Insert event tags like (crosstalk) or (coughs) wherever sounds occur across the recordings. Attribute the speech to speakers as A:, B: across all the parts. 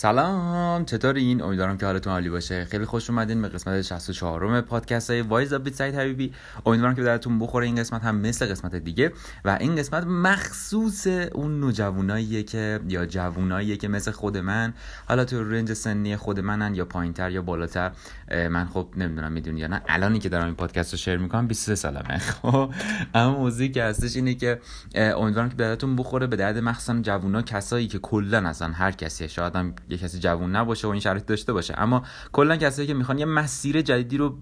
A: سلام چطورین امیدوارم که حالتون عالی باشه. خیلی خوش اومدین به قسمت 64 م پادکست های وایز بیت سایت حبیبی امیدوارم که درتون بخوره. این قسمت هم مثل قسمت دیگه و این قسمت مخصوص اون نوجواناییه که یا جووناییه که مثل خود من. حالا تو رنج سنی خود منن یا پایینتر یا بالاتر. من خب نمی‌دونم می‌دونی یا نه. الانی که دارم این پادکست رو شیر می‌کنم 23 سالمه. (laughs) خب اما موضوعی که هستش اینه که امیدوارم که براتون بخوره. به درد مخصوصا جوونا کسایی که کلا اصلا هر کسی شاید یه کسی جوون نباشه و این شرایط داشته باشه. اما کلا کسایی که می‌خوان یه مسیر جدیدی رو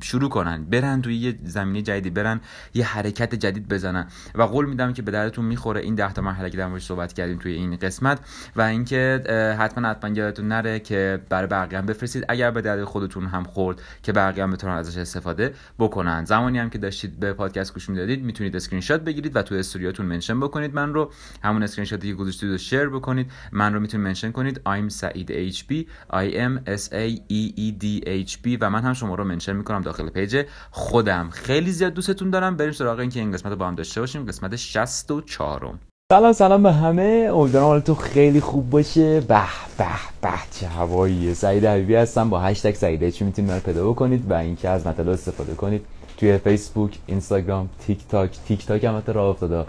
A: شروع کنن برن توی یه زمینه جدیدی برن یه حرکت جدید بزنن. و قول میدم که به درتون می‌خوره این ده تا مرحله که در صحبت کردیم توی این قسمت. و اینکه حتما حتما یادتون نره که برای بقیه هم بفرستید. اگر به درد خودتون هم خورد که بقیه هم بتونن ازش استفاده بکنن. زمانی هم که داشتید به پادکست گوش می‌دادید می‌تونید اسکرین شات بگیرید و تو استوریاتون mention بکنید. من رو همون اسکرین شاتی که گذاشتید رو share بکنید. من رو می‌تونید mention کنید. I'm سعید HB I M S A E E D H B و من هم شما رو mention می‌کنم داخل page خودم. خیلی زیاد دوستتون دارم. بریم سراغ اینکه این قسمت رو با هم داشته باشیم. قسمت 64
B: سلام سلام به همه. امیدوارم حالتون خیلی خوب باشه. به به به چه هواییه سعید حبیبی هستم. با هشتگ سعید HB می‌تونید من پیدا بکنید و اینکه از مطلب استفاده کنید. توی فیسبوک اینستاگرام تیک تاک تیک تاک هم راه افتاده.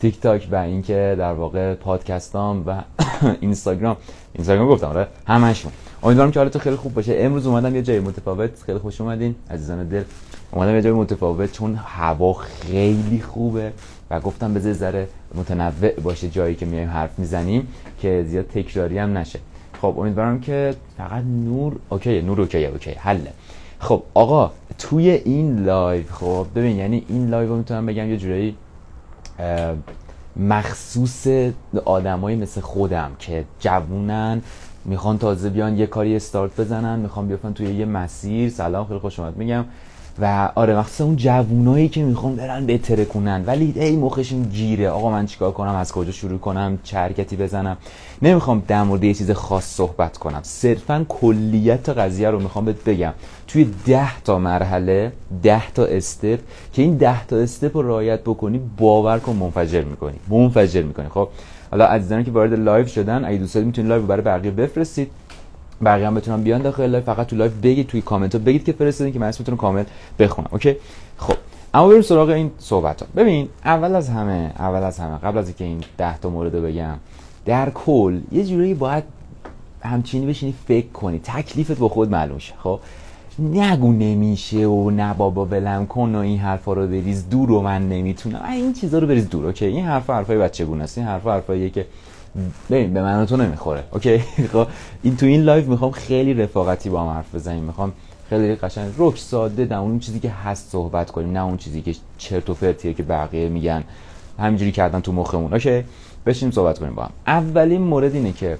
B: تیک تاک و اینکه در واقع پادکستام و (coughs) اینستاگرام اینستاگرام گفتم آره همشون امیدوارم که حالتون خیلی خوب باشه. امروز اومدم یه جای متفاوت. خیلی خوش اومدین عزیزان دل. اومدم یه جای متفاوت چون هوا خیلی خوبه و گفتم بذار ذره متنوع باشه جایی که میایم حرف می‌زنیم که زیاد تکراری هم نشه. خب امیدوارم که فقط نور OK نور OK OK حله خب آقا توی این live خب ببین یعنی این live می‌تونم بگم یه جورایی مخصوص آدمایی مثل خودم که جوونن می‌خوان تازه بیان یه کاری استارت بزنن می‌خوان بیافن توی یه مسیر. سلام خیلی خوش اومد. میگم و آره مخصوصا اون جوونایی که می‌خوان برن بهتره کنن ولی ای مخشون گیره. آقا من چیکار کنم؟ از کجا شروع کنم؟ چه حرکتی بزنم؟ نمی‌خوام در مورد یه چیز خاص صحبت کنم. صرفا کلیت قضیه رو می‌خوام بهت بگم. توی ده تا مرحله ده تا step که این ده تا step رو رعایت بکنی باور کن منفجر می‌کنی. منفجر می‌کنی. خب حالا عزیزانی که وارد live شدن اگه دوست می‌تونید live برای بقیه بفرستید. بقیه هم بتونن بیان داخل live فقط تو live بگید توی کامنت ها بگید که فرستادین که من اسمتون رو کامل بخونم OK؟ خب اما بریم سراغ این صحبت ها ببین اول از همه اول از همه قبل از اینکه این 10 تا مورد رو بگم در کل یه جوری باید همچینی بشینی فکر کنی تکلیفت با خود معلوم شه خب؟ نگو نمیشه و نه بابا ولم کن و این حرفا رو بریز دور و من نمی‌تونم. این چیزا رو بریز دور OK؟ این حرفا حرفای بچگونه است این حرفا حرفاییه که ببین به من تو نمی‌خوره. OK؟ (laughs) خب این تو این live می‌خوام خیلی رفاقتی با هم حرف بزنیم. می‌خوام خیلی قشنگ رک ساده در اون چیزی که هست صحبت کنیم نه اون چیزی که چرت و پرتیه که بقیه میگن. همینجوری کردن تو مخمون. OK؟ بشین صحبت کنیم با هم. اولین مورد اینه که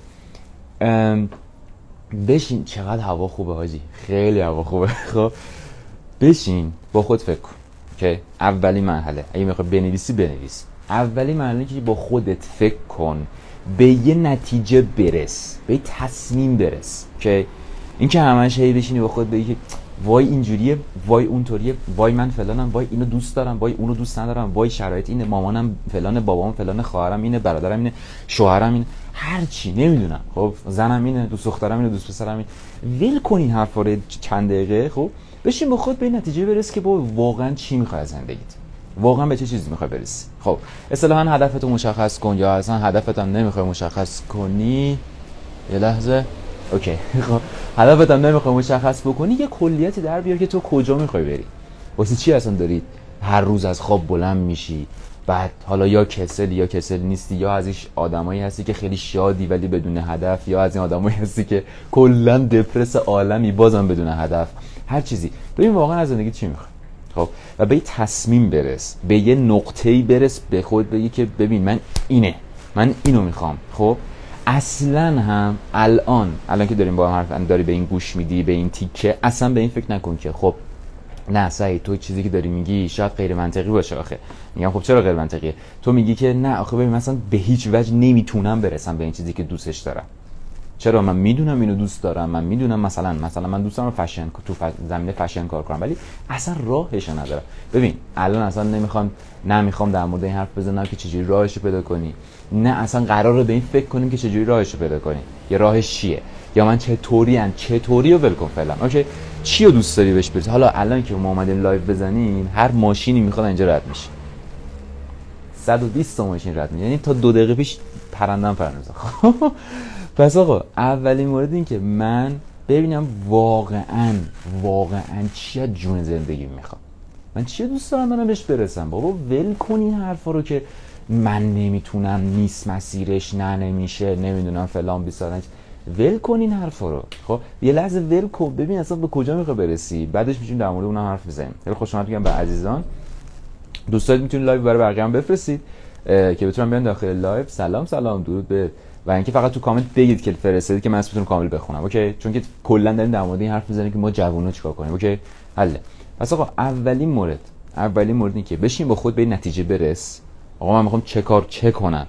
B: بشین. چقدر هوا خوبه حاجی. خیلی هوا خوبه. (laughs) خب بشین. با خود فکر کن. که اولین مرحله. اگه می‌خوای بنویسی بنویس. اولین مرحله که با خودت فکر کن. به یه نتیجه برس به یه تصمیم برس که این که همش هی بشینی با خود بگی که وای اینجوریه وای اونطوریه وای من فلانم وای اینو دوست دارم وای اونو دوست ندارم وای شرایط اینه مامانم فلان بابام فلان خواهرم اینه برادرم اینه شوهرم اینه هر چی نمی‌دونم. خب زنم اینه دوست دخترم اینه دوست پسرم اینه. ول کن این حرفا چند دقیقه. خب بشین با خود به نتیجه برس که با واقعا چی می‌خوای زندگیت؟ واقعا به چه چیزی می‌خوای برسی؟ خب اصطلاحا هدفتو مشخص کن یا اصلا هدفت هم نمی‌خوای مشخص کنی؟ یه لحظه. اوکی. (laughs) خب هدفت هم نمی‌خوای مشخص بکنی یه کلیتی در بیار که تو کجا می‌خوای بری. واسه چی اصلا دارید هر روز از خواب بلند میشی؟ بعد حالا یا کسل یا کسل نیستی یا از این آدمایی هستی که خیلی شادی ولی بدون هدف یا از این آدمایی هستی که کلا دپرس عالمی بازم بدون هدف. هر چیزی. ببین واقعا از زندگی چی می‌خوای؟ خب و به یه تصمیم برس به یه نقطه‌ای برس به خود بگی که ببین من اینه من اینو می‌خوام. خب اصلا هم الان الان که داریم با هم حرف داری به این گوش میدی به این تیکه اصلا به این فکر نکن که خب نه سعید تو چیزی که داری میگی شاید غیر منطقی باشه آخه. میگم خب چرا غیر تو میگی که نه آخه ببین مثلا به هیچ وجه نمی‌تونم برسم به این چیزی که دوستش دارم. چرا من می‌دونم اینو دوست دارم؟ من می‌دونم مثلا مثلا من دوست دارم فشن تو زمینه فشن کار کنم ولی اصلا راهش ندارم. ببین الان اصلا نمی‌خوام نمی‌خوام در مورد این حرف بزنم که چجوری راهش پیدا کنی. نه اصلا قراره به این فکر کنیم که چجوری راهش پیدا کنی. یه راهش چیه؟ یا من چطوری ان چطوری رو ول کن فعلا؟ OK؟ چی رو دوست داری بهش برسی؟ حالا الان که ما اومدیم live بزنیم هر ماشینی می‌خواد اینجا رد میشه. 120 تا ماشین رد میشه. یعنی تا دو دقیقه پیش پرندم پرنده (laughs) پس آقا اولین مورد این که من ببینم واقعا واقعا چی از جون زندگی می‌خوام. من چی دوست دارم منم بهش برسم؟ بابا ول کن این حرفا رو که من نمی‌تونم نیست مسیرش نه نمیشه نمی‌دونم فلان بیسارن ول کن این حرفا رو. خب یه لحظه ول کن. ببین اصلا به کجا می‌خوای برسی؟ بعدش میشیم در مورد اونم حرف بزنیم. خیلی خوش میگم به عزیزان. دوستان می‌تونید live برای بقیه هم بفرستید که بتونم بیان داخل live. سلام سلام. درود به و اینکه فقط تو کامنت بگید که فرستادید که من اسمتون کامل بخونم OK؟ چون که کلا داریم در مورد این حرف می‌زنیم که ما جوونا چیکار کنیم OK؟ حله پس آقا اولین مورد اولین مورد این که بشین با خود به نتیجه برس. آقا من می‌خوام چه کار چه کنم؟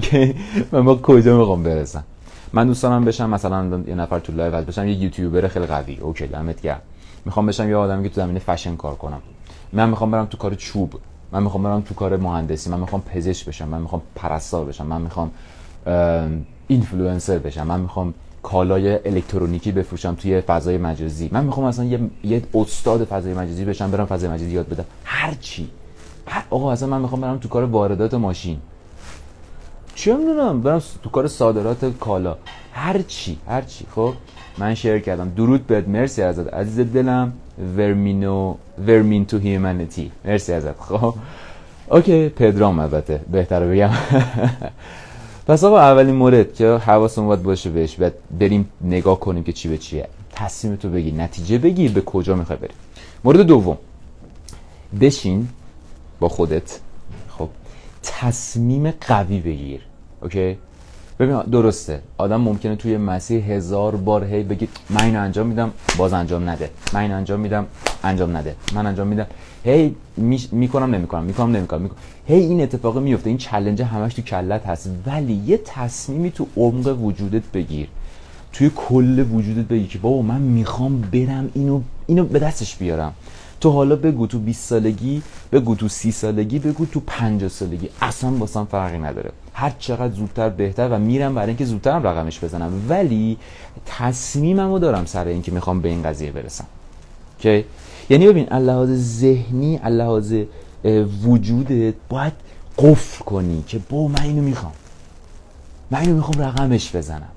B: که من با کجا می‌خوام برسم؟ من دوست دارم بشم مثلا یه نفر تو live بشم یه یوتیوبر خیلی قوی. OK دمت گرم. می‌خوام بشم یه آدمی که تو زمینه فشن کار کنم. من می‌خوام برم تو کار چوب. من می‌خوام برم تو کار مهندسی. من می‌خوام پزشک بشم. من می‌خوام پرستار بشم. من می‌خوام اینفلوئنسر بشم. من می‌خوام کالای الکترونیکی بفروشم توی فضای مجازی. من می‌خوام اصلا یه, یه استاد فضای مجازی بشم برم فضای مجازی یاد بدم. هر چی. آقا اصلا من می‌خوام برم تو کار واردات ماشین. چه می‌دونم برم تو کار صادرات کالا. هر چی هر چی. خب؟ من شیر کردم. درود بهت. مرسی ازت عزیز دلم. ورمینو ورمین تو هیومانیتی مرسی ازت. خب؟ اوکی. پدرام البته. بهتر بگم. (laughs) پس آقا اولین مورد که حواسمون باید باشه بهش و بریم نگاه کنیم که چی به چیه. تصمیم تو بگی نتیجه بگیر به کجا می‌خوای بری مورد دوم. بشین با خودت. خب تصمیم قوی بگیر. اوکی؟ ببین درسته. آدم ممکنه توی مسیر هزار بار هی بگید من اینو انجام میدم باز انجام نده. من اینو انجام میدم انجام نده. من انجام میدم. هی می‌کنم نمی‌کنم. می‌کنم نمی‌کنم. می‌کنم. هی این اتفاق میفته این چلنج همش تو کلت هست. ولی یه تصمیمی تو عمق وجودت بگیر. توی کل وجودت بگی که بابا من می‌خوام برم اینو اینو به دستش بیارم. تو حالا بگو تو 20 سالگی بگو تو 30 سالگی بگو تو 50 سالگی. اصلا واسم فرقی نداره. هر چقدر زودتر بهتر و میرم برای اینکه زودترم رقمش بزنم. ولی تصمیممو دارم سر اینکه می‌خوام به این قضیه برسم. که یعنی ببین لحاظ ذهنی لحاظ وجودت باید قفل کنی که با من اینو می‌خوام. من اینو می‌خوام رقمش بزنم.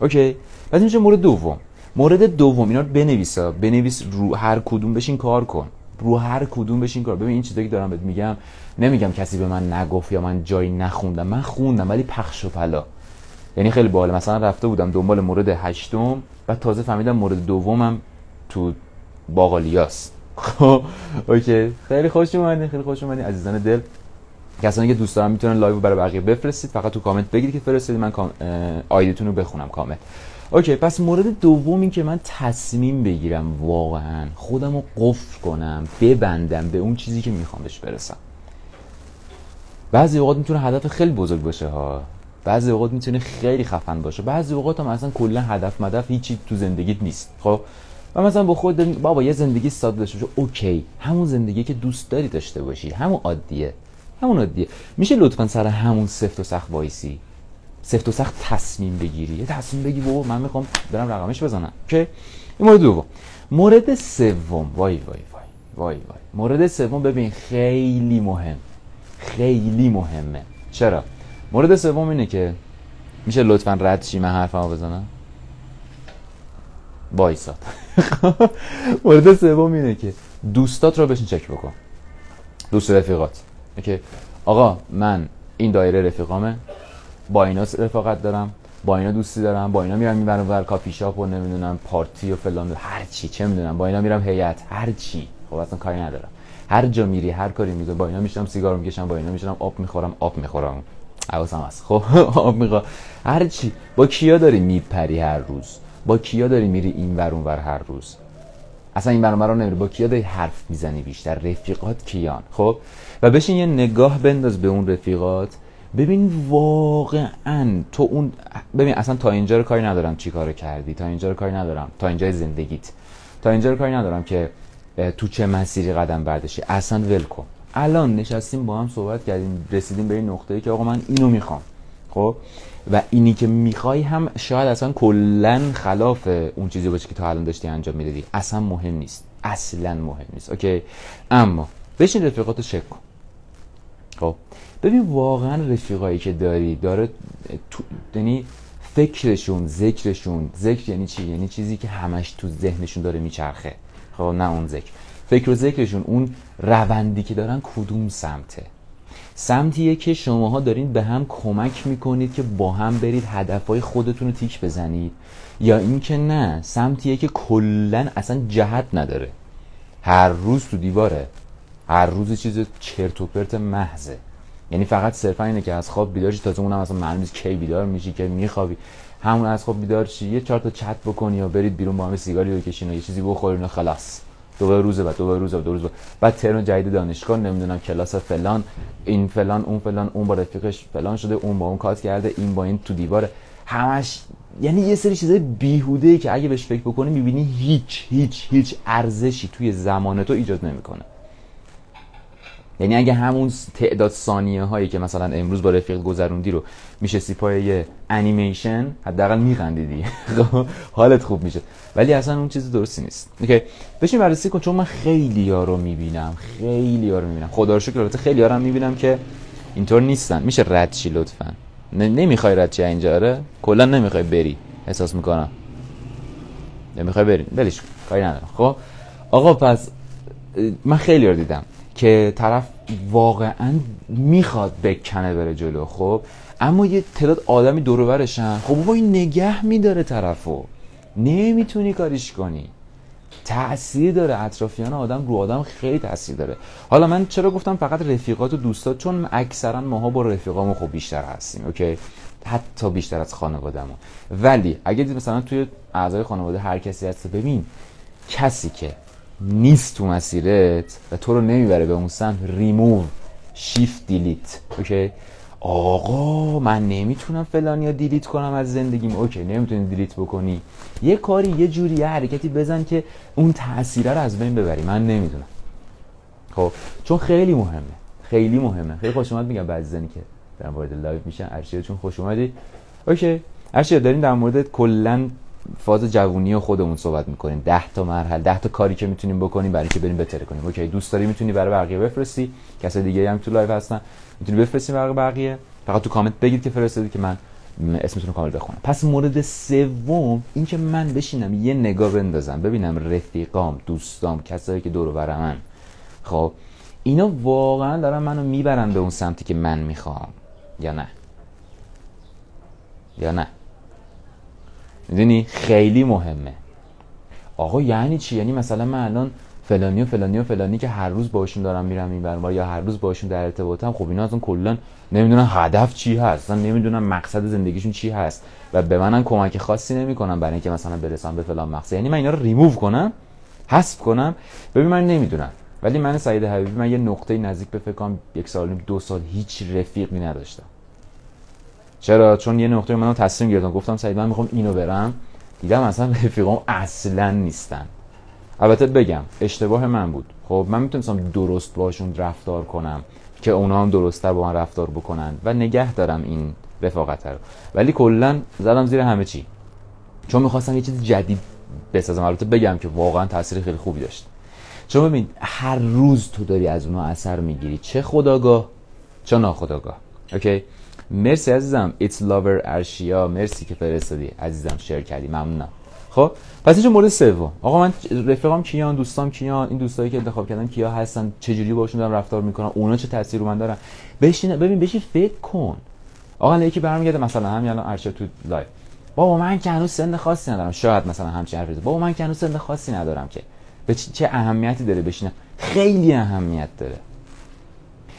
B: okay؟ بعد میشه مورد دوم. مورد دوم اینا رو بنویسا بنویس رو هر کدوم بشین کار کن. رو هر کدوم بشین کار. ببین این چیزایی که دارم بهت میگم نمیگم کسی به من نگفت یا من جایی نخوندم. من خوندم ولی پخش و پلا. یعنی خیلی باحال. مثلا رفته بودم دنبال مورد هشتم و تازه فهمیدم مورد دومم تو باقالیاست. خب okay. خیلی خوش اومدین خیلی خوش اومدین. عزیزان دل کسانی که دوست دارن می‌تونن لایو برای بقیه بفرستید. فقط تو کامنت بگید که فرستادید. من. آیدیتون رو بخونم کامل okay پس مورد دوم این که من تصمیم بگیرم واقعا خودم رو قفل کنم ببندم به اون چیزی که می‌خوام بهش برسم. بعضی اوقات می‌تونه هدف خیلی بزرگ باشه ها. بعضی اوقات می‌تونه خیلی خفن باشه. بعضی اوقات هم اصلا کلا هدف مدف هیچی تو زندگیت نیست. خب؟ و مثلا با خود بابا یه زندگی ساده داشته باشه. okay. همون زندگی که دوست داری داشته باشی. همون عادیه. همون عادیه. میشه لطفا سر همون سفت و سخت وایسی؟ سفت و سخت تصمیم بگیری. یه تصمیم بگی بابا من می‌خوام برم رقمش بزنم. okay؟ این مورد دوم. مورد سوم. وای وای وای وای وای. مورد سوم ببین خیلی مهم. خیلی مهمه. چرا؟ مورد سوم اینه که میشه لطفا رد شی من حرفمو بزنم؟ وایساد مورد سوم اینه که دوستات رو بشین چک بکن. دوست رفیقات. که آقا من این دایره رفیقامه. با اینا رفاقت دارم. با اینا دوستی دارم. با اینا میرم می‌برم ور کافی شاپ و نمی‌دونم پارتی و فلان. هر چی چه می‌دونم. با اینا میرم هیئت. هر چی. خب اصلا کاری ندارم. هر جا میری هر کاری می‌کنی با اینا میشم سیگار می‌کشم با اینا میشم آب می‌خورم آب می‌خورم. حواسم هست. خب (laughs) آب می‌خورم هر چی. با کیا داری میپری هر روز؟ با کیا داری میری این ور اون ور هر روز؟ اصلا این برنامه رو نمیری. با کیا داری حرف می‌زنی بیشتر؟ رفیقات کیان؟ خب؟ و بشین یه نگاه بنداز به اون رفیقات. ببین واقعا تو اون ببین اصلا تا اینجا رو کاری ندارم چی کار کردی. تا اینجا رو کاری ندارم. تا اینجا زندگیت. تا اینجا رو کاری ندارم که تو چه مسیری قدم برداشتی. اصلا ول الان نشستیم با هم صحبت کردیم. رسیدیم به این نقطه‌ای که آقا من اینو می‌خوام. خب؟ و اینی که می‌خوای هم شاید اصلا کلا خلاف اون چیزی باشه که تا الان داشتی انجام می‌دادی. اصلا مهم نیست. اصلا مهم نیست. اوکی؟ اما بشین رفیقاتو چک کن. خب؟ ببین واقعا رفیقایی که داری داره یعنی فکرشون ذکرشون ذکر یعنی چی؟ یعنی چیزی که همش تو ذهنشون داره میچرخه. خب؟ نه اون ذکر. فکر و ذکرشون اون روندی که دارن کدوم سمته؟ سمتیه که شماها دارین به هم کمک می‌کنید که با هم برید هدفهای خودتون رو تیک بزنید. یا اینکه نه سمتیه که کلا اصلا جهت نداره. هر روز تو دیواره. هر روز چیز چرت و پرت محضه. یعنی فقط صرفا اینه که از خواب بیدار شی تازه اونم اصلا معلوم نیست کی بیدار میشی که میخوابی. همون از خواب بیدار شی یه چهار تا چت بکنی یا برید بیرون با هم سیگاری بکشین و یه چیزی بخورین و خلاص. دوباره روز بعد دوباره روز بعد دو روز بعد. بعد ترن جدید دانشگاه نمی‌دونم کلاس فلان این فلان اون فلان اون با رفیقش فلان شده اون با اون کات کرده این با این تو دیواره. همش یعنی یه سری چیزای بیهوده ای که اگه بهش فکر بکنی می‌بینی هیچ هیچ هیچ ارزشی توی زمان تو ایجاد نمی‌کنه. یعنی اگه همون تعداد ثانیه هایی که مثلا امروز با رفیق گذروندی رو میشه پای یه انیمیشن حداقل میخندیدی. (laughs) خب، حالت خوب میشه. ولی اصلا اون چیز درستی نیست. اوکی بشین بررسی کن چون من خیلی ها رو می‌بینم. خیلی ها رو می‌بینم. خدا رو شکر البته خیلی ها رو می‌بینم که اینطور نیستن. میشه رد چی لطفا؟ نمی‌خوای رد چی اینجا؟ آره؟ کلا نمی‌خوای بری احساس می‌کنم. نمی‌خوای بری. بلیش کاری ندارم. خب آقا پس من خیلی رو دیدم. که طرف واقعا می‌خواد بکنه بره جلو خب؟ اما یه تعداد آدمی دور خب بابا این نگه میداره طرفو. نمی‌تونی کاریش کنی. تاثیر داره. اطرافیان آدم رو آدم خیلی تاثیر داره. حالا من چرا گفتم فقط رفیقات و دوستات؟ چون اکثرا ماها با رفیقامو خب بیشتر هستیم اوکی؟ حتی بیشتر از خانوادهمون. ولی اگه مثلا توی اعضای خانواده هر کسی هست ببین کسی که نیست تو مسیرت و تو رو نمی‌بره به اون سمت. ریموو shift delete okay؟ آقا من نمی‌تونم فلان یا delete کنم از زندگیم. okay نمی‌تونی delete بکنی. یه کاری یه جوری یه حرکتی بزن که اون تاثیره رو از بین ببری. من نمی‌دونم. خب چون خیلی مهمه. خیلی مهمه. خیلی خوش اومد میگم بعضی زنی که در مورد لایو میشن. ارشیا چون خوش اومدی. okay. ارشیا داریم در مورد کلا فاز جوونی خودمون صحبت می‌کنیم. 10 تا مرحله 10 تا کاری که می‌تونیم بکنیم برای که بریم بترکونیم. okay دوست داری می‌تونی برای بقیه بفرستی. کسی دیگه هم تو لایو هستن. می‌تونی بفرستی برای بقیه. فقط تو کامنت بگید که فرستادی که من اسمتون رو کامل بخونم. پس مورد سوم این که من بشینم یه نگاه بندازم. ببینم رفیقام دوستام کسایی که دور و برمن خب اینا واقعا دارن منو می‌برن به اون سمتی که من می‌خوام. یا نه؟ یا نه؟ می‌دونی؟ خیلی مهمه. آقا یعنی چی؟ یعنی مثلا من الان فلانی و فلانی و فلانی که هر روز باشون دارم میرم این برمار یا هر روز باشون در ارتباطم خب اینا اصلا کلا نمی‌دونن هدف چی هست اصلا نمی‌دونن مقصد زندگیشون چی هست و به منم کمک خاصی نمی‌کنن برای اینکه مثلا برسم به فلان مقصد. یعنی من اینا رو ریموو کنم حذف کنم. ببین من نمی‌دونم. ولی من سعید حبیبی من یه نقطه نزدیک به فکرم یک سال دو سال هیچ رفیقی نداشتم. چرا؟ چون یه نقطه منو تصمیم گرفتم. گفتم سعید من می‌خوام اینو برم. دیدم اصلا رفیقام اصلا نیستن. البته بگم اشتباه من بود. خب من می‌تونستم درست باشون رفتار کنم که اونا هم درستتر با من رفتار بکنن و نگه دارم این رفاقت رو. ولی کلا زدم زیر همه چی. چون می‌خواستم یه چیز جدید بسازم. البته بگم که واقعا تاثیر خیلی خوبی داشت. چون ببین هر روز تو داری از اونها اثر می‌گیری. چه خداگاه چه ناخداگاه. اوکی؟ مرسی عزیزم. its lover ارشیا مرسی که فرستادی. عزیزم share کردی. ممنونم. خب پس اینجا مورد سوم. آقا من رفیقام کیان دوستام کیان. این دوستایی که انتخاب کردم کیا هستن چه جوری باشون دارم رفتار می‌کنم اونا چه تاثیر رو من دارن؟ بشین ببین بشین فکر کن. آقا یکی برمیگرده مثلا همین الان ارشیا تو لایو. بابا من که هنوز سن خاصی ندارم. شاید مثلا همچین حرفی بابا من که هنوز سن خاصی ندارم که. به چه اهمیتی داره بشینه؟ خیلی اهمیت داره.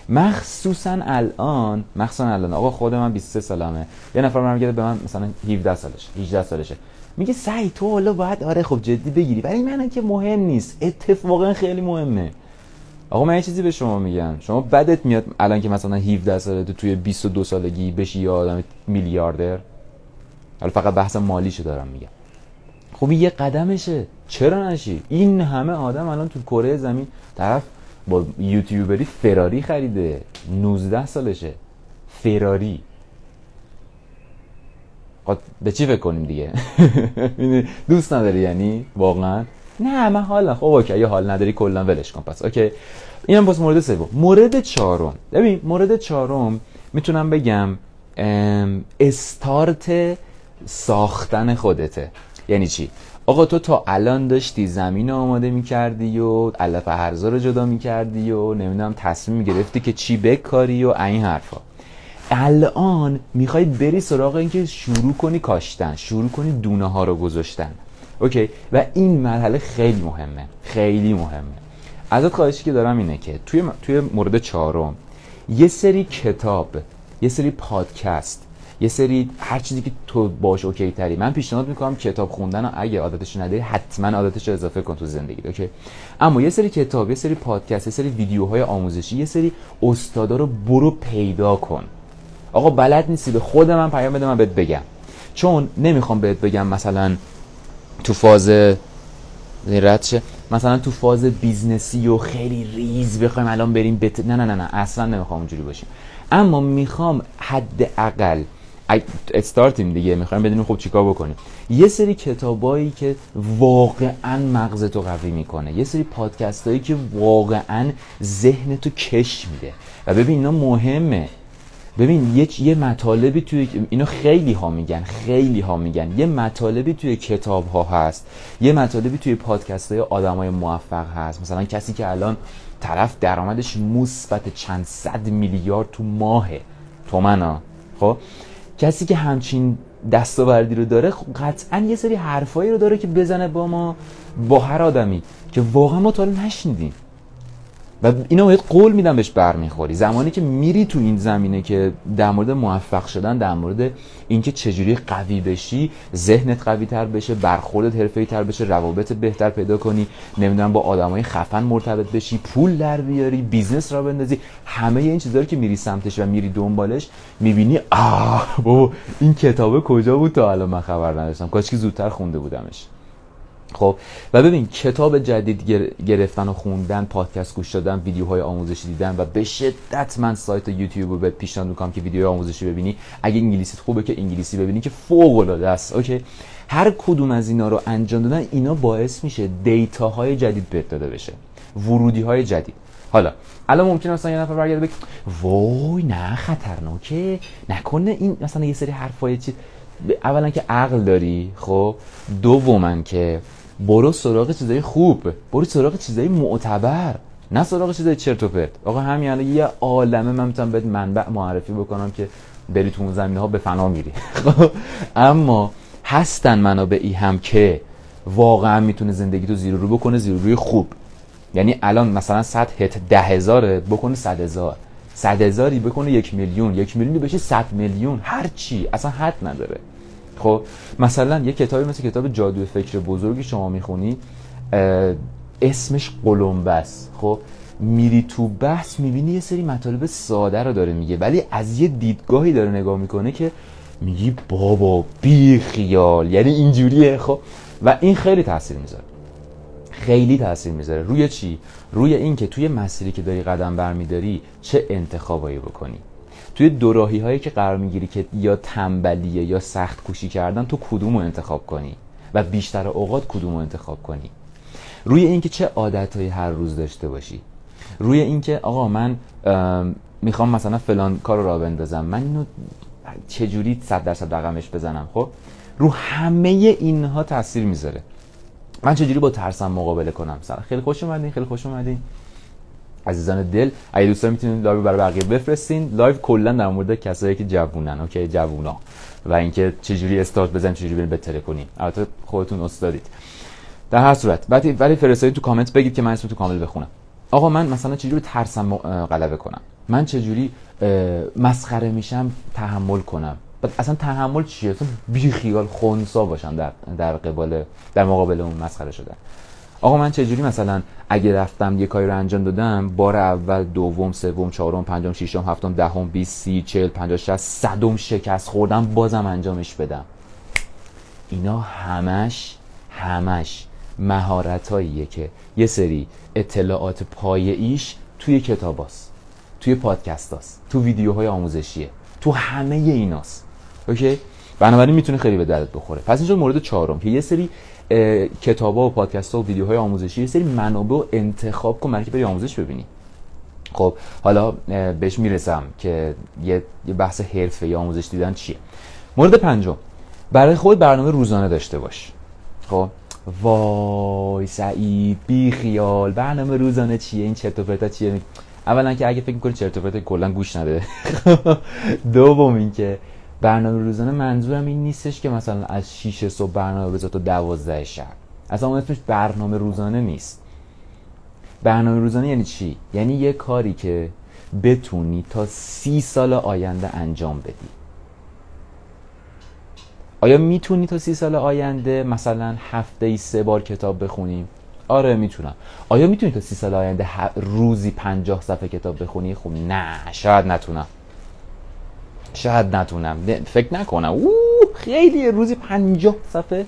B: مخصوصا الان مخصوصا الان. آقا خود من 23 سالمه. یه نفر من میگه به من مثلا 17 سالشه 18 سالشه. میگه سعی تو حالا باید آره خب جدی بگیری. برای من که مهم نیست. اتفاقا خیلی مهمه. آقا من یه چیزی به شما میگم. شما بدت میاد الان که مثلا 17 ساله تو توی 22 سالگی بشی یه آدم میلیاردر؟ حالا فقط بحث مالیشو دارم میگم. خب یه قدمشه. چرا نشی؟ این همه آدم الان تو کره زمین طرف با یوتیوبری فراری خریده. 19 سالشه. فراری. به چی فکر کنیم دیگه؟ (laughs) دوست نداری یعنی؟ واقعا. نه من حالا خب اوکی اگه حال نداری کلا ولش کن پس. اوکی. اینم پس مورد سوم. مورد چهارم. ببین مورد چهارم می‌تونم بگم استارت ساختن خودته. یعنی چی؟ آقا تو تا الان داشتی زمین آماده می‌کردی و علف هرزا رو جدا می‌کردی و نمی‌دونم تصمیم گرفتی که چی بکاری و این حرفا. الان می‌خوای بری سراغ اینکه شروع کنی کاشتن شروع کنی دونه ها رو گذاشتن. اوکی؟ و این مرحله خیلی مهمه خیلی مهمه. ازت خواهشی که دارم اینه که توی توی مورد چهارم یه سری کتاب یه سری پادکست یه سری هر چیزی که تو باش okay تری. من پیشنهاد می‌کنم کتاب خوندن اگه عادتش نداری حتما عادتش رو اضافه کن تو زندگی okay؟ اما یه سری کتاب یه سری پادکست یه سری ویدیوهای آموزشی یه سری استادا رو برو پیدا کن. آقا بلد نیستی به خود من پیام بده من بهت بگم. چون نمی‌خوام بهت بگم مثلا تو فاز رد مثلا تو فاز business ی و خیلی ریز بخوایم الان بریم بت... نه نه نه نه اصلا نمی‌خوام اونجوری باشیم. اما می‌خوام حد اقل استارتیم دیگه می‌خوایم بدونیم خب چیکار بکنیم. یه سری کتابایی که واقعا مغزتو قوی می‌کنه. یه سری پادکست هایی که واقعا ذهنتو کش میده. و ببین اینا مهمه. ببین یه یه مطالبی توی اینو خیلی ها میگن خیلی ها میگن. یه مطالبی توی کتاب ها هست. یه مطالبی توی پادکست های آدمای موفق هست. مثلا کسی که الان طرف درآمدش مثبت چند صد میلیارد تو ماهه. تومنا خب؟ کسی که همچین دستاوردی رو داره خب قطعا یه سری حرفایی رو داره که بزنه با ما با هر آدمی که واقعا ما تا نشنیدیم. و اینو باید قول میدم بهش برمیخوری. زمانی که میری تو این زمینه که در مورد موفق شدن در مورد اینکه چجوری قوی بشی ذهنت قوی تر بشه برخوردت حرفه‌ای تر بشه روابط بهتر پیدا کنی نمی‌دونم با آدمای خفن مرتبط بشی پول در بیاری business راه بندازی همه این چیزا رو که میری سمتش و میری دنبالش می‌بینی آه بابا این کتابه کجا بود تا الان من خبر نداشتم. کاش زودتر خونده بودمش. خب و ببین کتاب جدید گرفتن و خوندن پادکست گوش دادن ویدیوهای آموزشی دیدن و به شدت من سایت یوتیوب رو بهت پیشنهاد می‌کنم که ویدیوهای آموزشی ببینی. اگه انگلیسیت خوبه که انگلیسی ببینی که فوق العاده است. okay؟ هر کدوم از اینا رو انجام دادن اینا باعث میشه دیتاهای جدید بهت داده بشه. ورودی های جدید. حالا الان ممکنه مثلا یه نفر برگرده بگه وای نه خطرناکه. نکنه این مثلا یه سری حرفای چی اولا که عقل داری خب. دوما که برو سراغ چیزای خوب برو سراغ چیزای معتبر نه سراغ چیزای چرت و پرت. آقا همین الان یه عالمه من می‌تونم بهت منبع معرفی بکنم که بری تو اون زمینه ها به فنا میری؟ (laughs) اما هستن منابعی هم که واقعا می‌تونه زندگی تو زیرو رو بکنه زیرو روی خوب. یعنی الان مثلا صد هت ده هزاره بکنه صد هزار. صد هزاری بکنه یک میلیون یک میلیونی بشه صد میلیون. هر چی. اصلا حد نداره. خب مثلا یه کتابی مثل کتاب جادو فکر بزرگی شما می‌خونی اسمش قلمبس. خب میری تو بحث می‌بینی یه سری مطالب ساده رو داره میگه ولی از یه دیدگاهی داره نگاه می‌کنه که میگی بابا بی خیال یعنی اینجوریه خب؟ و این خیلی تاثیر می‌ذاره. خیلی تاثیر می‌ذاره. روی چی؟ روی اینکه توی مسیری که داری قدم برمیداری چه انتخابایی بکنی؟ توی دوراهی هایی که قرار می‌گیری که یا تنبلیه یا سخت کوشی کردن تو کدوم رو انتخاب کنی و بیشتر اوقات کدوم رو انتخاب کنی. روی اینکه چه عادت هر روز داشته باشی. روی اینکه آقا من می‌خوام مثلا فلان کار راه بندازم. من اینو چجوری صد درصد رقمش بزنم خب؟ رو همه اینها تاثیر می‌ذاره. من چجوری با ترسم مقابله کنم؟ سر خیلی خوش اومدین خیلی خوش اومدین. عزیزان دل اگه دوستان می‌تونید لایو برای بقیه بفرستین. لایو کلا در مورد کسایی که جوونن okay؟ جوونا. و اینکه چجوری استارت بزنیم چجوری بریم بترکونیم البته خودتون استادید. در هر صورت. ولی ولی فرستادید تو کامنت بگید که من اسم تو کامل بخونم. آقا من مثلا چجوری ترسم غلبه کنم؟ من چجوری مسخره میشم تحمل کنم؟ اصلا تحمل چیه؟ اصلا بی خیال خونسا باشم در در قبال در مقابل اون مسخره شدن. آقا من چجوری مثلا اگه رفتم یه کاری رو انجام دادم بار اول دوم سوم چهارم پنجم ششم هفتم دهم بیست سی چهل پنجاه شصت صدم شکست خوردم بازم انجامش بدم. اینا همش همش مهارتاییه که یه سری اطلاعات پایه‌ایش توی کتاباست توی پادکست هاست تو ویدیوهای آموزشیه تو همه ایناست. اوکی؟ بنابراین می‌تونه خیلی به دردت بخوره. پس اینجا مورد چهارم که یه سری کتابا و پادکست ها و ویدیوهای آموزشی یه سری منابع و انتخاب کن برای بری آموزش ببینی. خب حالا بهش می‌رسم که یه بحث حرفه یا آموزش دیدن چیه. مورد پنجم برای خود برنامه روزانه داشته باش. خب وای سعید بی خیال برنامه روزانه چیه؟ این چرت و پرتا چیه؟ اولا که اگه فکر می‌کنی چرت و پرت کلا گوش نده. (laughs) دوم اینکه برنامه روزانه منظورم این نیستش که مثلا از 6 صبح برنامه بذار تا 12 شب. اصلا اون اسمش برنامه روزانه نیست. برنامه روزانه یعنی چی؟ یعنی یه کاری که بتونی تا سی سال آینده انجام بدی. آیا می‌تونی تا سی سال آینده مثلا هفته ای سه بار کتاب بخونیم آره می‌تونم. آیا می‌تونی تا سی سال آینده روزی پنجاه صفحه کتاب بخونی؟ خب نه شاید نتونم. شاید نتونم. فکر نکنم. او خیلی روزی پنجاه صفحه.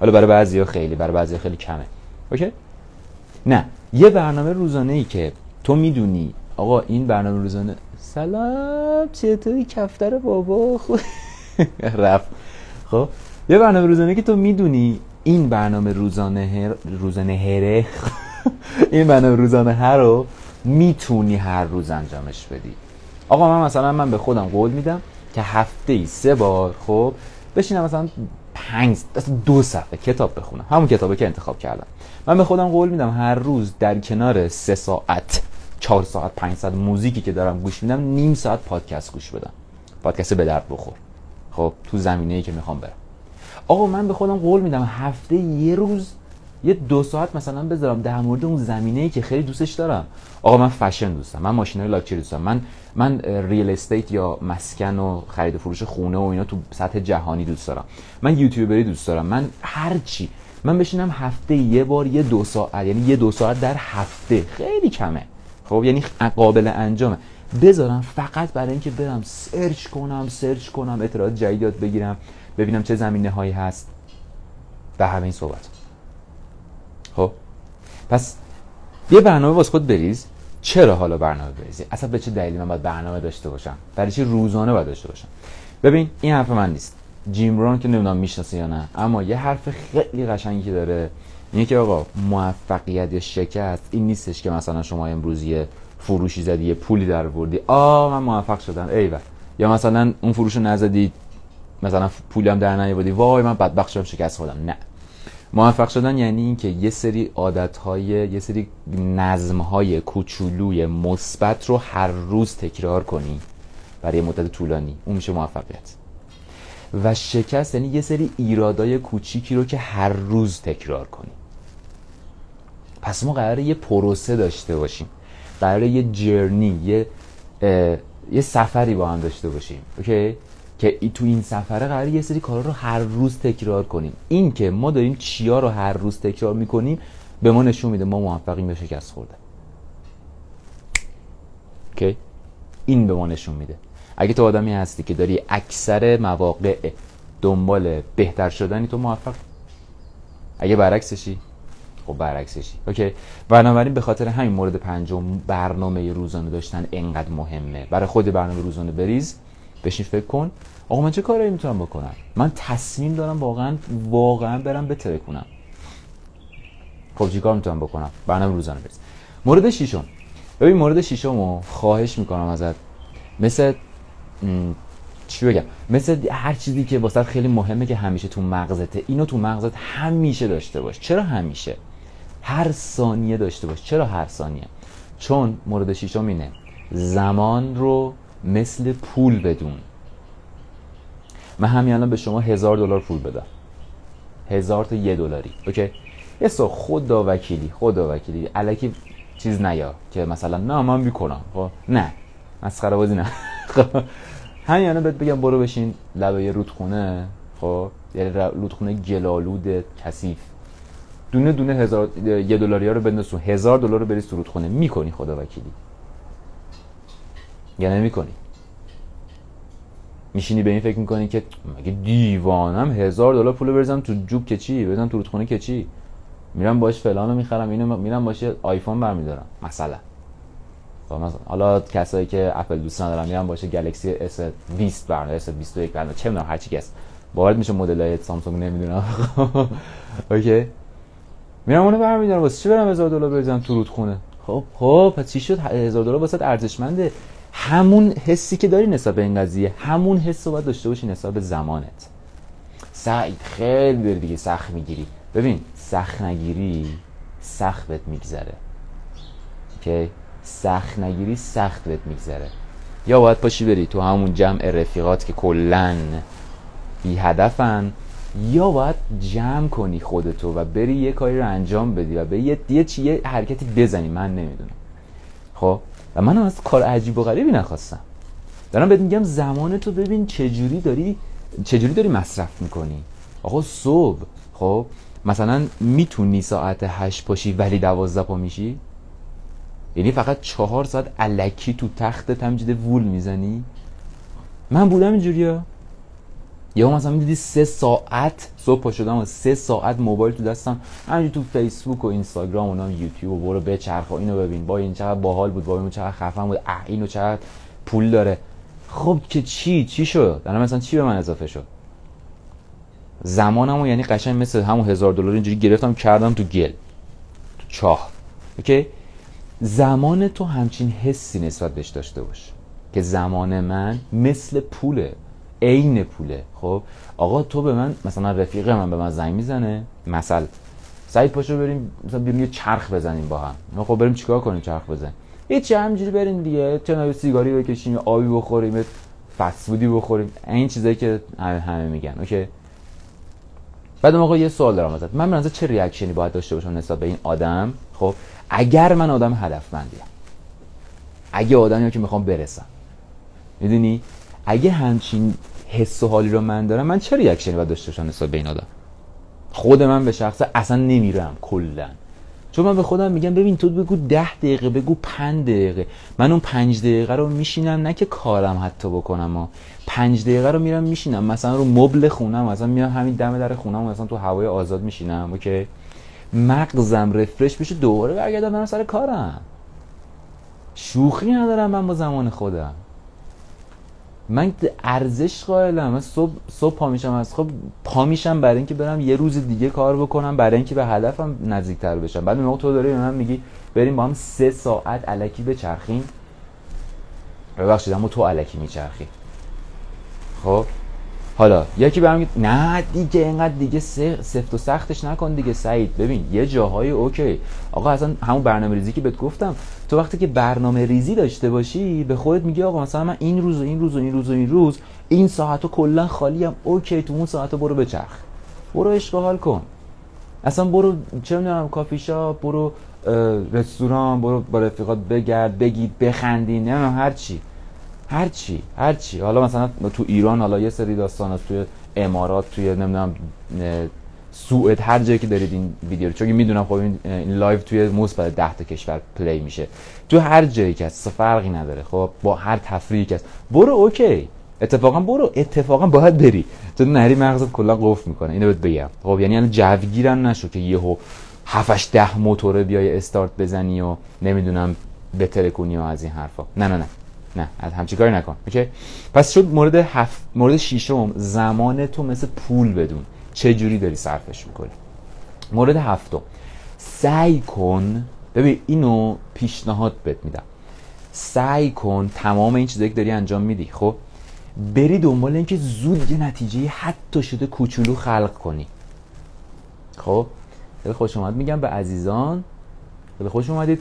B: حالا برای بعضی خیلی برای بعضی خیلی کمه. اوکی؟ نه یه برنامه روزانه ای که تو می‌دونی آقا این برنامه روزانه سلام چطوری؟ کفتر بابا؟ خب رفت. خب یه برنامه روزانه که تو می‌دونی این برنامه روزانه هر... روزانه هره. (laughs) این برنامه روزانه هر رو می‌تونی هر روز انجامش بدی. آقا من مثلا من به خودم قول میدم که هفته ای سه بار خب بشینم مثلا پنج دو صفحه کتاب بخونم. همون کتابه که انتخاب کردم. من به خودم قول میدم هر روز در کنار سه ساعت چهار ساعت پنج ساعت موزیکی که دارم گوش میدم نیم ساعت پادکست گوش بدم. پادکست به درد بخور. خب تو زمینه ای که می‌خوام برم. آقا من به خودم قول میدم هفته یه روز یه دو ساعت مثلا بذارم در مورد اون زمینه که خیلی دوستش دارم. آقا من فشن دوستم من ماشینای لاکچری دوستم. من من real estate یا مسکن و خرید و فروش خونه و اینا تو سطح جهانی دوست دارم. من یوتیوبری دوست دارم. من هر چی. من بشینم هفته یه بار یه دو ساعت یعنی یه دو ساعت در هفته. خیلی کمه. خب یعنی قابل انجامه. بذارم فقط برای اینکه برم search کنم search کنم اطلاعات جدید بگیرم ببینم چه زمینه هایی هست. به همه این صحبت. پس یه برنامه واسه خود بریز. چرا حالا برنامه بریزی؟ اصلا به چه دلیلی من باید برنامه داشته باشم؟ برای چی روزانه باید داشته باشم؟ ببین این حرف من نیست. جیم رون که نمی‌دونم می‌شناسه یا نه اما یه حرف خیلی قشنگی که داره. اینه که آقا موفقیت یا شکست این نیستش که مثلا شما امروز یه فروشی زدی یه پولی در وردی آ من موفق شدم. ایول یا مثلا اون فروش رو نزدی مثلا پولی هم در نیاوردی. وای من بدبخت شدم شکست خودم نه. موفق شدن یعنی اینکه یه سری عادت های یه سری نظم های کوچولوی مثبت رو هر روز تکرار کنی برای مدت طولانی. اون میشه موفقیت. و شکست یعنی یه سری ایرادای کوچیکی رو که هر روز تکرار کنی. پس ما قراره یه پروسه داشته باشیم. قراره یه جرنی یه یه سفری با هم داشته باشیم. اوکی؟ که تو این سفره قراره یه سری کارا رو هر روز تکرار کنیم. این که ما داریم چیا رو هر روز تکرار می‌کنیم به ما نشون میده ما موفقیم یا شکست خورده. اوکی؟ این به ما نشون میده. اگه تو آدمی هستی که داری اکثر مواقع دنبال بهتر شدنی تو موفق. اگه برعکسشی خب برعکسشی. اوکی؟ بنابراین به خاطر همین مورد پنجم برنامه روزانه داشتن انقدر مهمه. برای خود برنامه روزانه بریز. بشین فکر کن. آقا من چه کاری می‌تونم بکنم؟ من تصمیم دارم واقعا واقعا برم بترکونم خب چیکار می‌تونم بکنم؟ برنامه روزانه بریز. مورد ششم. ببین مورد ششمو خواهش می‌کنم ازت. مثل چی بگم؟ مثل هر چیزی که واسه خیلی مهمه که همیشه تو مغزته. اینو تو مغزت همیشه داشته باش. چرا همیشه؟ هر ثانیه داشته باش. چرا هر ثانیه؟ چون مورد ششم اینه. زمان رو مثل پول بدون. من همین الان به شما هزار دلار پول بدم. هزار تا یه دلاری. اوکی؟ یه سو خدا وکیلی خدا وکیلی. الکی چیز نیا که مثلا نه من می‌کنم. خب؟ نه. مسخره بازی نه. (laughs) همین الان بهت بگم برو بشین لبه یه رودخونه. خب؟ یه رودخونه گلالود کثیف. دونه دونه هزار یه دلاری ها رو بنداز هزار دلار رو بری سرودخونه می‌کنی خدا وکیلی. یا نمی‌کنی. میشینی به این فکر می‌کنی که مگه دیوانم هزار دلار پول بریزم تو جوب که چی؟ بزنم تو رودخونه که چی؟ میرم باش فلانو می‌خرم اینو میرم باش آیفون برمیدارم مثلا. حالا کسایی که اپل دوست ندارن میرن باشه گلکسی S20 برنامه اس 21 برنامه چه می‌دونم هر چی کس وارد میشه مدل های سامسونگ نمی‌دونم. (laughs) اوکی. میرم اونو برمیدارم واسه چی برم 1000 دلار بریزم تو رودخونه؟ خب خب پس چی شد؟ 1000 دلار واسه ارزشمنده. همون حسی که داری نسبت به این قضیه همون حس رو باید داشته باشی نسبت به زمانت. سعید خیلی داری دیگه سخت می‌گیری. ببین سخت نگیری سخت بهت میگذره. اوکی؟ سخت نگیری سخت بهت میگذره. یا باید پاشی بری تو همون جمع رفیقات که کلا بی هدفن یا باید جمع کنی خودتو و بری یه کاری رو انجام بدی و به یه, یه, یه حرکتی بزنی. من نمی‌دونم. خب؟ و منم از کار عجیب و غریبی نخواستم. دارم بهت میگم زمان تو ببین چجوری داری چجوری داری مصرف می‌کنی. آقا صبح خب؟ مثلا می‌تونی ساعت هشت پاشی ولی دوازده پا میشی؟ یعنی فقط چهار ساعت علکی تو تخت همجده وول می‌زنی؟ من بودم اینجوریا یا مثلا می‌دیدی سه ساعت صبح پا شدم و سه ساعت موبایل تو دستم. همینجور تو فیسبوک و اینستاگرام و یوتیوب و برو بچرخ و اینو ببین. با این چقدر باحال بود با این چقدر خفن بود. اه اینو چقدر پول داره. خب که چی؟ چی شد؟ دارم مثلا چی به من اضافه شد؟ زمانمو یعنی قشنگ مثل همون هزار دلار اینجوری گرفتم کردم تو گل تو چاه. okay؟ زمان تو همچین حسی نسبت بهش داشته باش که زمان من مثل پوله. عین پوله. خب آقا تو به من مثلا رفیق من به من زنگ می‌زنه مثلا سعید پاشو بریم مثلا بریم یه چرخ بزنیم با هم. خب بریم چیکار کنیم چرخ بزنیم؟ هیچ همینجوری بریم دیگه یه سیگاری بکشیم آبی بخوریم فست‌فودی بخوریم. این چیزایی که همه, همه میگن okay؟ بعد آقا یه سوال دارم ازت. من من چه ریاکشنی باید داشته باشم نسبت به این آدم؟ خب اگر من آدم هدفمندیم اگه آدمی که می‌خوام برسم می‌دونی؟ اگه همچین حس و حالی رو من دارم من چه ریاکشنی باید داشته باشم نسبت به این آدم؟ خود من به شخصه اصلا نمیرم کلا. چون من به خودم میگم ببین تو بگو ده دقیقه بگو پنج دقیقه. من اون پنج دقیقه رو میشینم نه که کارم حتی بکنم و پنج دقیقه رو میرم میشینم. مثلا رو مبل خونم مثلا میام همین دم در خونم مثلا تو هوای آزاد میشینم اوکی؟ مغزم رفرش بشه دوباره برگردم برم سر کارم. شوخی ندارم من با زمان خودم. من ارزش قائلم. من صبح صبح پا میشم از خب پا میشم برای اینکه برم یه روز دیگه کار بکنم برای اینکه به هدفم نزدیکتر بشم. بعد موقع تو داری من میگی بریم با هم سه ساعت علکی بچرخیم. ببخشید اما تو الکی میچرخی. خب؟ حالا یکی برام نه دیگه اینقدر دیگه سفت و سختش نکن دیگه سعید. ببین یه جاهایی okay. آقا اصلا همون برنامه ریزی که بهت گفتم تو وقتی که برنامه ریزی داشته باشی به خودت میگی آقا مثلا من این روز و این روز و این روز و این روز این ساعت کلا خالی‌ام okay تو اون ساعت برو بچرخ. برو عشق و حال کن. اصلا برو چه می‌دونم کافی شاپ برو رستوران برو با رفیقات بگرد بگید بخندین نمی‌دونم هر چی. هر چی هر چی. حالا مثلا تو ایران حالا یه سری داستان هست توی امارات توی نمی‌دونم سوئد هر جایی که دارید این ویدیو رو. چون می‌دونم خب این, live توی مثبت 10 تا کشور play میشه. تو هر جایی که هست فرقی نداره. خب با هر تفریحی که هست. برو okay. اتفاقا برو. اتفاقا باید بری. تو نری مغزت کلا قفل می‌کنه. اینو بهت بگم. خب یعنی الان جوگیر نشو که یهو 7 ده موتوره بیای استارت بزنی و نمی‌دونم بتره کنی و از این حرفا. نه نه نه. نه از همچی کاری نکن. اوکی؟ پس شد مورد هفت مورد ششم زمان تو مثل پول بدون. چه جوری داری صرفش می‌کنی؟ مورد هفتم. سعی کن ببین اینو پیشنهاد بهت میدم. سعی کن تمام این چیزایی که داری انجام میدی خب؟ بری دنبال اینکه زود یه نتیجه حتی شده کوچولو خلق کنی. خب؟ خیلی خوش اومد. میگم به عزیزان خیلی خوش اومدید.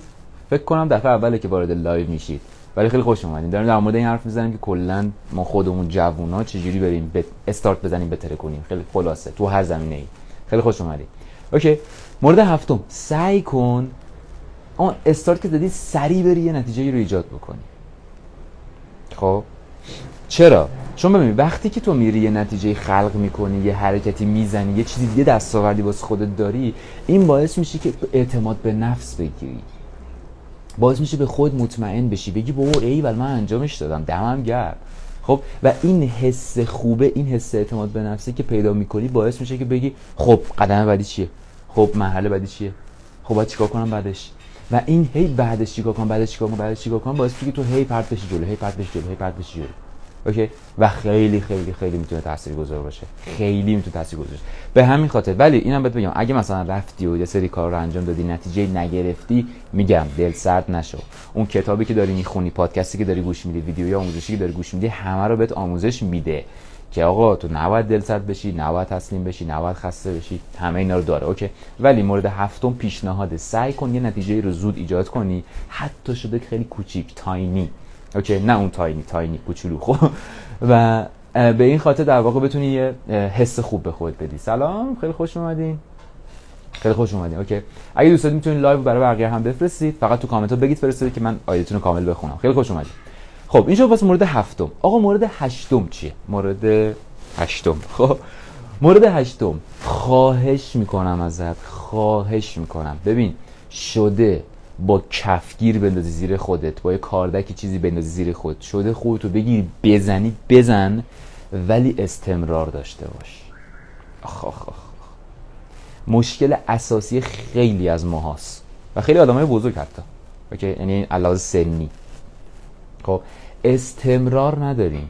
B: فکر کنم دفعه اوله که وارد live میشید. ولی خیلی خوش اومدین. داریم در مورد این حرف می‌زنیم که کلا ما خودمون جوونا چجوری بریم یه استارت بزنیم بهتره کنیم خیلی خلاصه. تو هر زمینه ای خیلی خوش اومدید okay. مورد هفتم. سعی کن اون استارت که دادی سریع بری یه نتیجه رو ایجاد بکنی. خب؟ چرا؟ چون ببین وقتی که تو میری یه نتیجه خلق می‌کنی یه حرکتی می‌زنی یه چیزی دیگه دستاوردی واسه خودت داری این باعث میشه که اعتماد به نفس بگیری. باعث میشه به خود مطمئن بشی. بگی بابا ای ولی من انجامش دادم. دمم گرد خب و این حس خوبه این حس اعتماد به نفسی که پیدا می‌کنی باعث میشه که بگی خب قدم بعدی چیه؟ خب مرحله بعدی چیه؟ خب باید چیکار کنم بعدش؟ و این هی بعدش چیکار کنم بعدش چیکار کنم بعدش چیکار کنم باعث میشه که تو هی پرت بشی جلو هی پرت بشی جلو هی پرت بشی جلو. اوکی؟ و خیلی خیلی خیلی می‌تونه تاثیرگذار باشه. خیلی می‌تونه تاثیرگذار باشه. به همین خاطر. ولی اینم بهت بگم اگه مثلا رفتی و یه سری کار رو انجام دادی نتیجه نگرفتی میگم دل سرد نشو. اون کتابی که داری می‌خونی پادکستی که داری گوش میدی ویدیوی آموزشی که داری گوش میدی همه رو بهت آموزش میده که آقا تو نباید دل سرد بشی نباید تسلیم بشی نباید خسته بشی. همه اینا رو داره okay؟ ولی مورد هفتم پیشنهاد سعی کن یه نتیجه رو زود ایجاد کنی. حتی شده خیلی کوچیک tiny okay نه اون tiny tiny کوچولو خب. و به این خاطر در واقع بتونی یه حس خوب به خود بدی. سلام خیلی خوش اومدین. خیلی خوش اومدین okay. اگه دوست دارید می‌تونید live برای بقیه هم بفرستید. فقط تو کامنت ها بگید فرستید که من آیدیتون رو کامل بخونم. خیلی خوش اومدین. خب این واسه مورد هفتم. آقا مورد هشتم چیه؟ مورد هشتم. خب مورد هشتم. خواهش می‌کنم ازت خواهش می‌کنم. ببین شده با کفگیر بندازی زیر خودت با یه کاردکی چیزی بندازی زیر خود شده خودتو بگیری بزنی بزن ولی استمرار داشته باش. آخ آخ آخ. مشکل اساسی خیلی از ماهاست. و خیلی آدمای بزرگ حتی. اوکی؟ یعنی علاوه سنی. خب استمرار نداریم.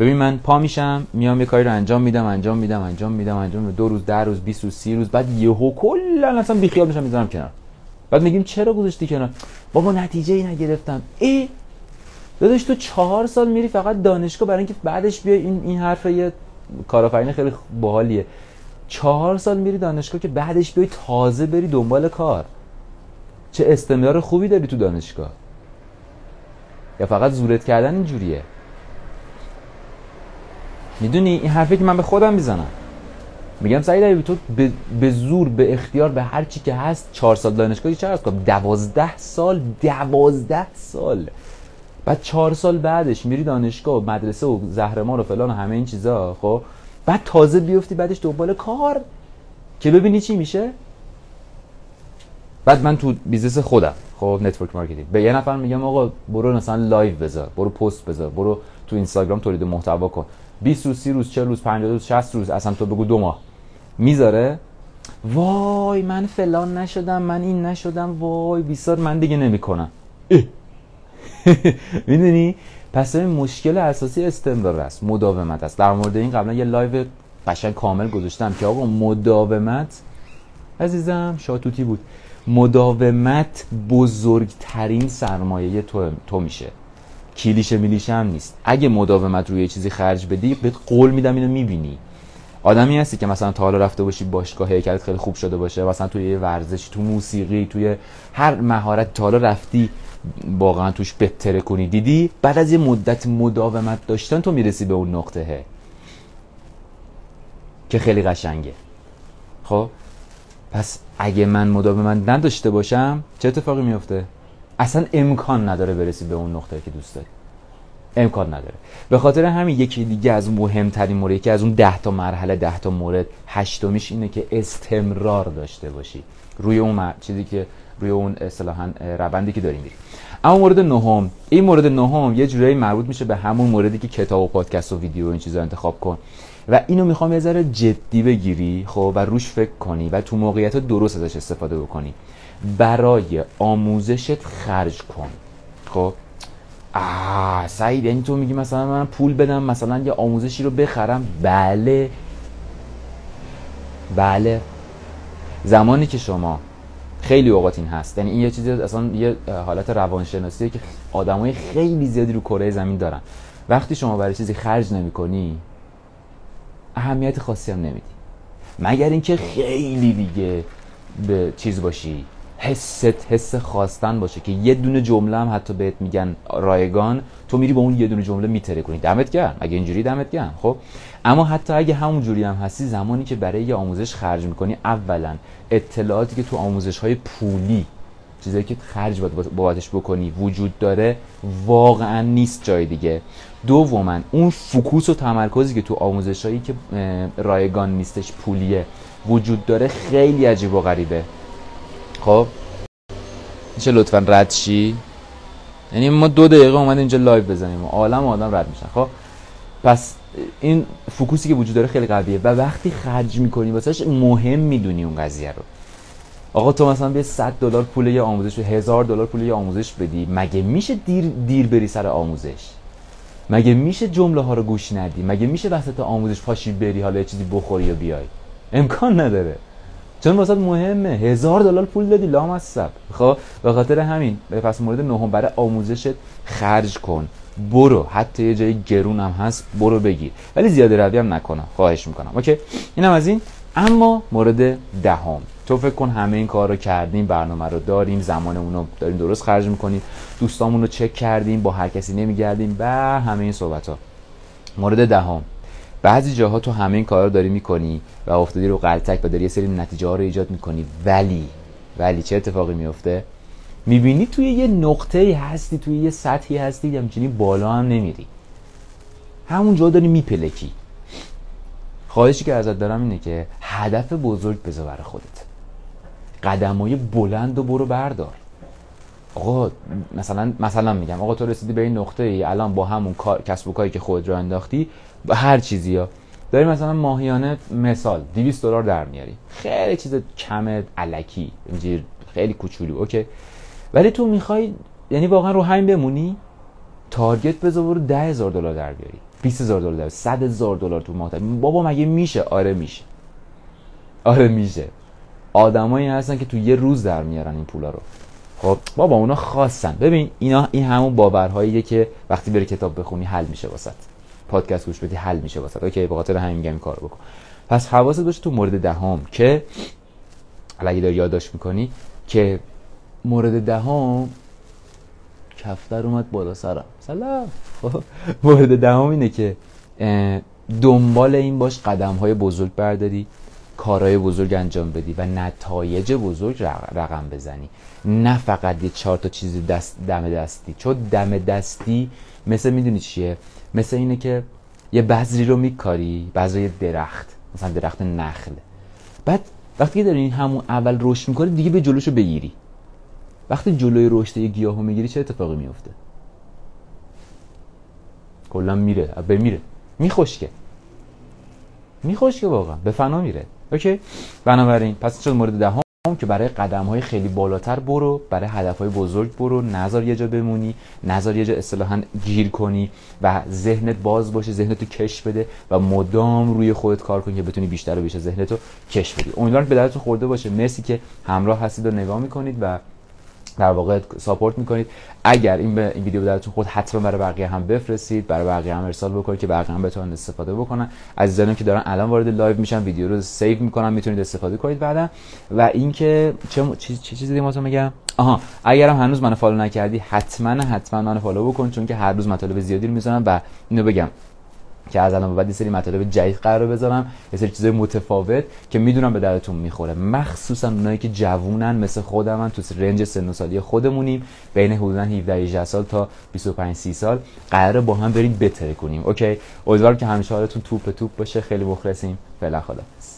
B: ببین من پا میشم میام یه کاری رو انجام میدم انجام میدم انجام میدم انجام میدم. دو روز ده روز 20 روز 30 روز بعد یهو کلا اصلا بیخیال میشم می‌ذارم کنار. بعد میگیم چرا گذاشتی کنار؟ بابا نتیجه ای نگرفتم. ای! داداش تو چهار سال میری فقط دانشگاه برای اینکه بعدش بیا این این حرف یه کارآفرین خیلی باحالیه. چهار سال میری دانشگاه که بعدش بیای تازه بری دنبال کار. چه استمرار خوبی داری تو دانشگاه. یا فقط زورت کردن اینجوریه. می‌دونی؟ این حرفی که من به خودم می‌زنم. میگم سعید ایوبی تو به،, زور به اختیار به هر چی که هست چهار سال دانشگاهی چه هست کنم؟ دوازده سال دوازده سال. بعد چهار سال بعدش میری دانشگاه و مدرسه و زهرمار و فلان و همه این چیزا خب؟ بعد تازه بیفتی بعدش دنبال کار که ببینی چی میشه؟ بعد من تو business خودم خب؟ network marketing. به یه نفر میگم آقا برو مثلا live بذار برو پست بذار برو تو اینستاگرام تولید محتوا کن. 20 روز 30 روز 40 روز 50 روز 60 روز اصلا تو بگو دو ماه. می‌ذاره. وای من فلان نشدم من این نشدم. وای بیسار من دیگه نمی‌کنم. (laughs) می‌دونی؟ پس این مشکل اساسی استمرار است مداومت است. در مورد این قبلا یه live قشنگ کامل گذاشتم که آقا مداومت عزیزم شاتوتی بود. مداومت بزرگترین سرمایه تو, تو میشه. کلیشه میلیشه هم نیست. اگه مداومت روی چیزی خرج بدی بهت قول میدم اینو می‌بینی. آدمی هستی که مثلا تا حالا رفته باشی باشگاه هیکلت خیلی خوب شده باشه مثلا توی ورزش تو موسیقی توی هر مهارت تا حالا رفتی واقعا توش بهتره کنی. دیدی؟ بعد از یه مدت مداومت داشتن تو می‌رسی به اون نقطه که خیلی قشنگه. خب؟ پس اگه من مداومت نداشته باشم چه اتفاقی میفته اصلا امکان نداره برسی به اون نقطه که دوست داری. امکان نداره. به خاطر همین یکی دیگه از مهمترین مورد که از اون ده تا مرحله ده تا مورد هشتمیش اینه که استمرار داشته باشی. روی اون چیزی که روی اون اصطلاحا روندی که داریم میری اما مورد نهم این مورد نهم یه جورایی مربوط میشه به همون موردی که کتاب و پادکست و ویدیو و این چیزا انتخاب کن. و اینو می‌خوام یه ذره جدی بگیری خب و روش فکر کنی و تو موقعیت درست ازش استفاده بکنی. برای آموزشت خرج کن. خب؟ آه سعید یعنی تو میگی مثلا من پول بدم مثلا یه آموزشی رو بخرم؟ بله. بله. زمانی که شما خیلی اوقات این هست. یعنی این یه چیزی اصلا یه حالت روانشناسیه که آدمای خیلی زیادی رو کره زمین دارن. وقتی شما برای چیزی خرج نمی کنی اهمیت خاصی هم نمیدی. مگر اینکه خیلی دیگه به چیز باشی؟ حست حس خواستن باشه که یه دونه جمله هم حتی بهت میگن رایگان تو میری با اون یه دونه جمله میتره کنی. دمت گرم. اگه اینجوری دمت گرم خب؟ اما حتی اگه همون جوری هم هستی زمانی که برای یه آموزش خرج می‌کنی اولا اطلاعاتی که تو آموزش های پولی چیزایی که خرج باید بابتش بکنی وجود داره واقعا نیست جای دیگه. دوما اون focus و تمرکزی که تو آموزش هایی که رایگان نیستش پولیه وجود داره خیلی عجیب و غریبه. خب؟ میشه لطفا رد شی؟ یعنی ما دو دقیقه اومد اینجا live بزنیم عالم آدم رد میشن. خب؟ پس این فکوسی که وجود داره خیلی قویه. و وقتی خرج می‌کنی واسهش مهم می‌دونی اون قضیه رو. آقا تو مثلا بیا 100 دلار پول یه آموزش هزار دلار پول یه آموزش بدی. مگه میشه دیر دیر بری سر آموزش؟ مگه میشه جمله ها رو گوش ندی؟ مگه میشه وسط آموزش پاشی بری حالا یه چیزی بخوری و بیای؟ امکان نداره. چون واسه مهمه. هزار دلار پول دادی لام از سب خب؟ به خاطر همین پس مورد نهم برای آموزشت خرج کن. برو. حتی یه جای گرون هم هست برو بگیر. ولی زیاده روی هم نکنم خواهش می‌کنم. اوکی؟ اینم از این. اما مورد دهم. تو فکر کن همه این کار رو کردیم برنامه رو داریم زمانمون رو داریم درست خرج می‌کنیم دوستامون رو چک کردیم با هر کسی نمیگردیم. و همه این صحبت ها مورد دهم. بعضی جاها تو همه این کار رو داری می‌کنی و افتادی رو قلتک و داری یه سری نتیجه ها رو ایجاد می‌کنی. ولی ولی چه اتفاقی میفته می‌بینی توی یه نقطه هستی توی یه سطحی هستی همچنین بالا هم نمیری. همون جا داری میپلکی. خواهشی که ازت دارم اینه که هدف بزرگ بذار برای خودت. قدمای بلند و برو بردار. آقا مثلا مثلا میگم آقا تو رسیدی به این نقطه ای الان با همون کار کسب و کاری که خود رو انداختی با هر چیزی ها. داری مثلا ماهیانه مثال 200 دلار در میاری. خیلی چیز کم علکی اینجوری خیلی کوچولو okay. ولی تو می‌خوای یعنی واقعا رو همین بمونی target بذار برو 10000 دلار در بیاری. 20000 دلار در 100000 دلار تو ماه بابا مگه میشه؟ آره میشه. آره میشه. آدمایی هستن که تو یه روز در میارن این پولا رو. خب بابا اونا خاصن. ببین اینا این همون باورهاییه که وقتی بری کتاب بخونی حل میشه واسط پادکست گوش بدی حل میشه واسط okay به خاطر همین میگم این کارو بکن. پس حواست باشه تو مورد دهم که اگه داری یادداشت می‌کنی که مورد دهم کفتر اومد بالا سرم. سلام. خب، (laughs) مورد دهم اینه که دنبال این باش قدم های بزرگ برداری کارهای بزرگ انجام بدی و نتایج بزرگ رقم بزنی. نه فقط یه چهار تا چیزی دست دم دستی. چون دم دستی مثل می‌دونی چیه؟ مثل اینه که یه بذری رو میکاری بذر درخت. مثلا درخت نخل. بعد وقتی داری همون اول رشد می‌کنی دیگه به جلوشو بگیری. وقتی جلوی رشد یه گیاهو می‌گیری چه اتفاقی میفته کلا میره بمیره میخوشکه میخوشکه واقعا. به فنا میره. اوکی؟ بنابراین پس شد؟ مورد دهم؟ که برای قدم های خیلی بالاتر برو برای هدف های بزرگ برو نظر یه جا بمونی نظر یه جا اصطلاحا گیر کنی و ذهنت باز باشه ذهنتو کش بده و مدام روی خودت کار کنی که بتونی بیشتر و بیشتر ذهنتو کش بدی. امیدوارم به دردتون خورده باشه. مرسی که همراه هستید و نگاه می‌کنید و در واقع support می‌کنید. اگر این این ویدیو درتون خود حتما برای بقیه هم بفرستید برای بقیه هم ارسال بکنید که بقیه هم بتونن استفاده بکنن. عزیزانم که دارن الان وارد live میشن ویدیو رو save می‌کنن می‌تونید استفاده کنید بعدا. و اینکه چه چه چیزی دیگه میگم؟ آها اگرم هنوز منو follow نکردی حتما حتما منو follow بکن چون که هر روز مطالب زیادی رو می‌ذارم و اینو بگم. که از الان بعد یه سری مطالب جدید قرار بذارم یه سری چیزای متفاوت که می‌دونم به درتون می‌خوره. مخصوصا اونایی که جوونن مثل خودم تو رنج سن و سالی خودمونیم بین حدودا 17 18 سال تا 25 30 سال قراره با هم بریم بتره کنیم. اوکی؟ امیدوارم که همیشه حالتون توپ توپ باشه. خیلی مخلصیم. فعلا خدافظ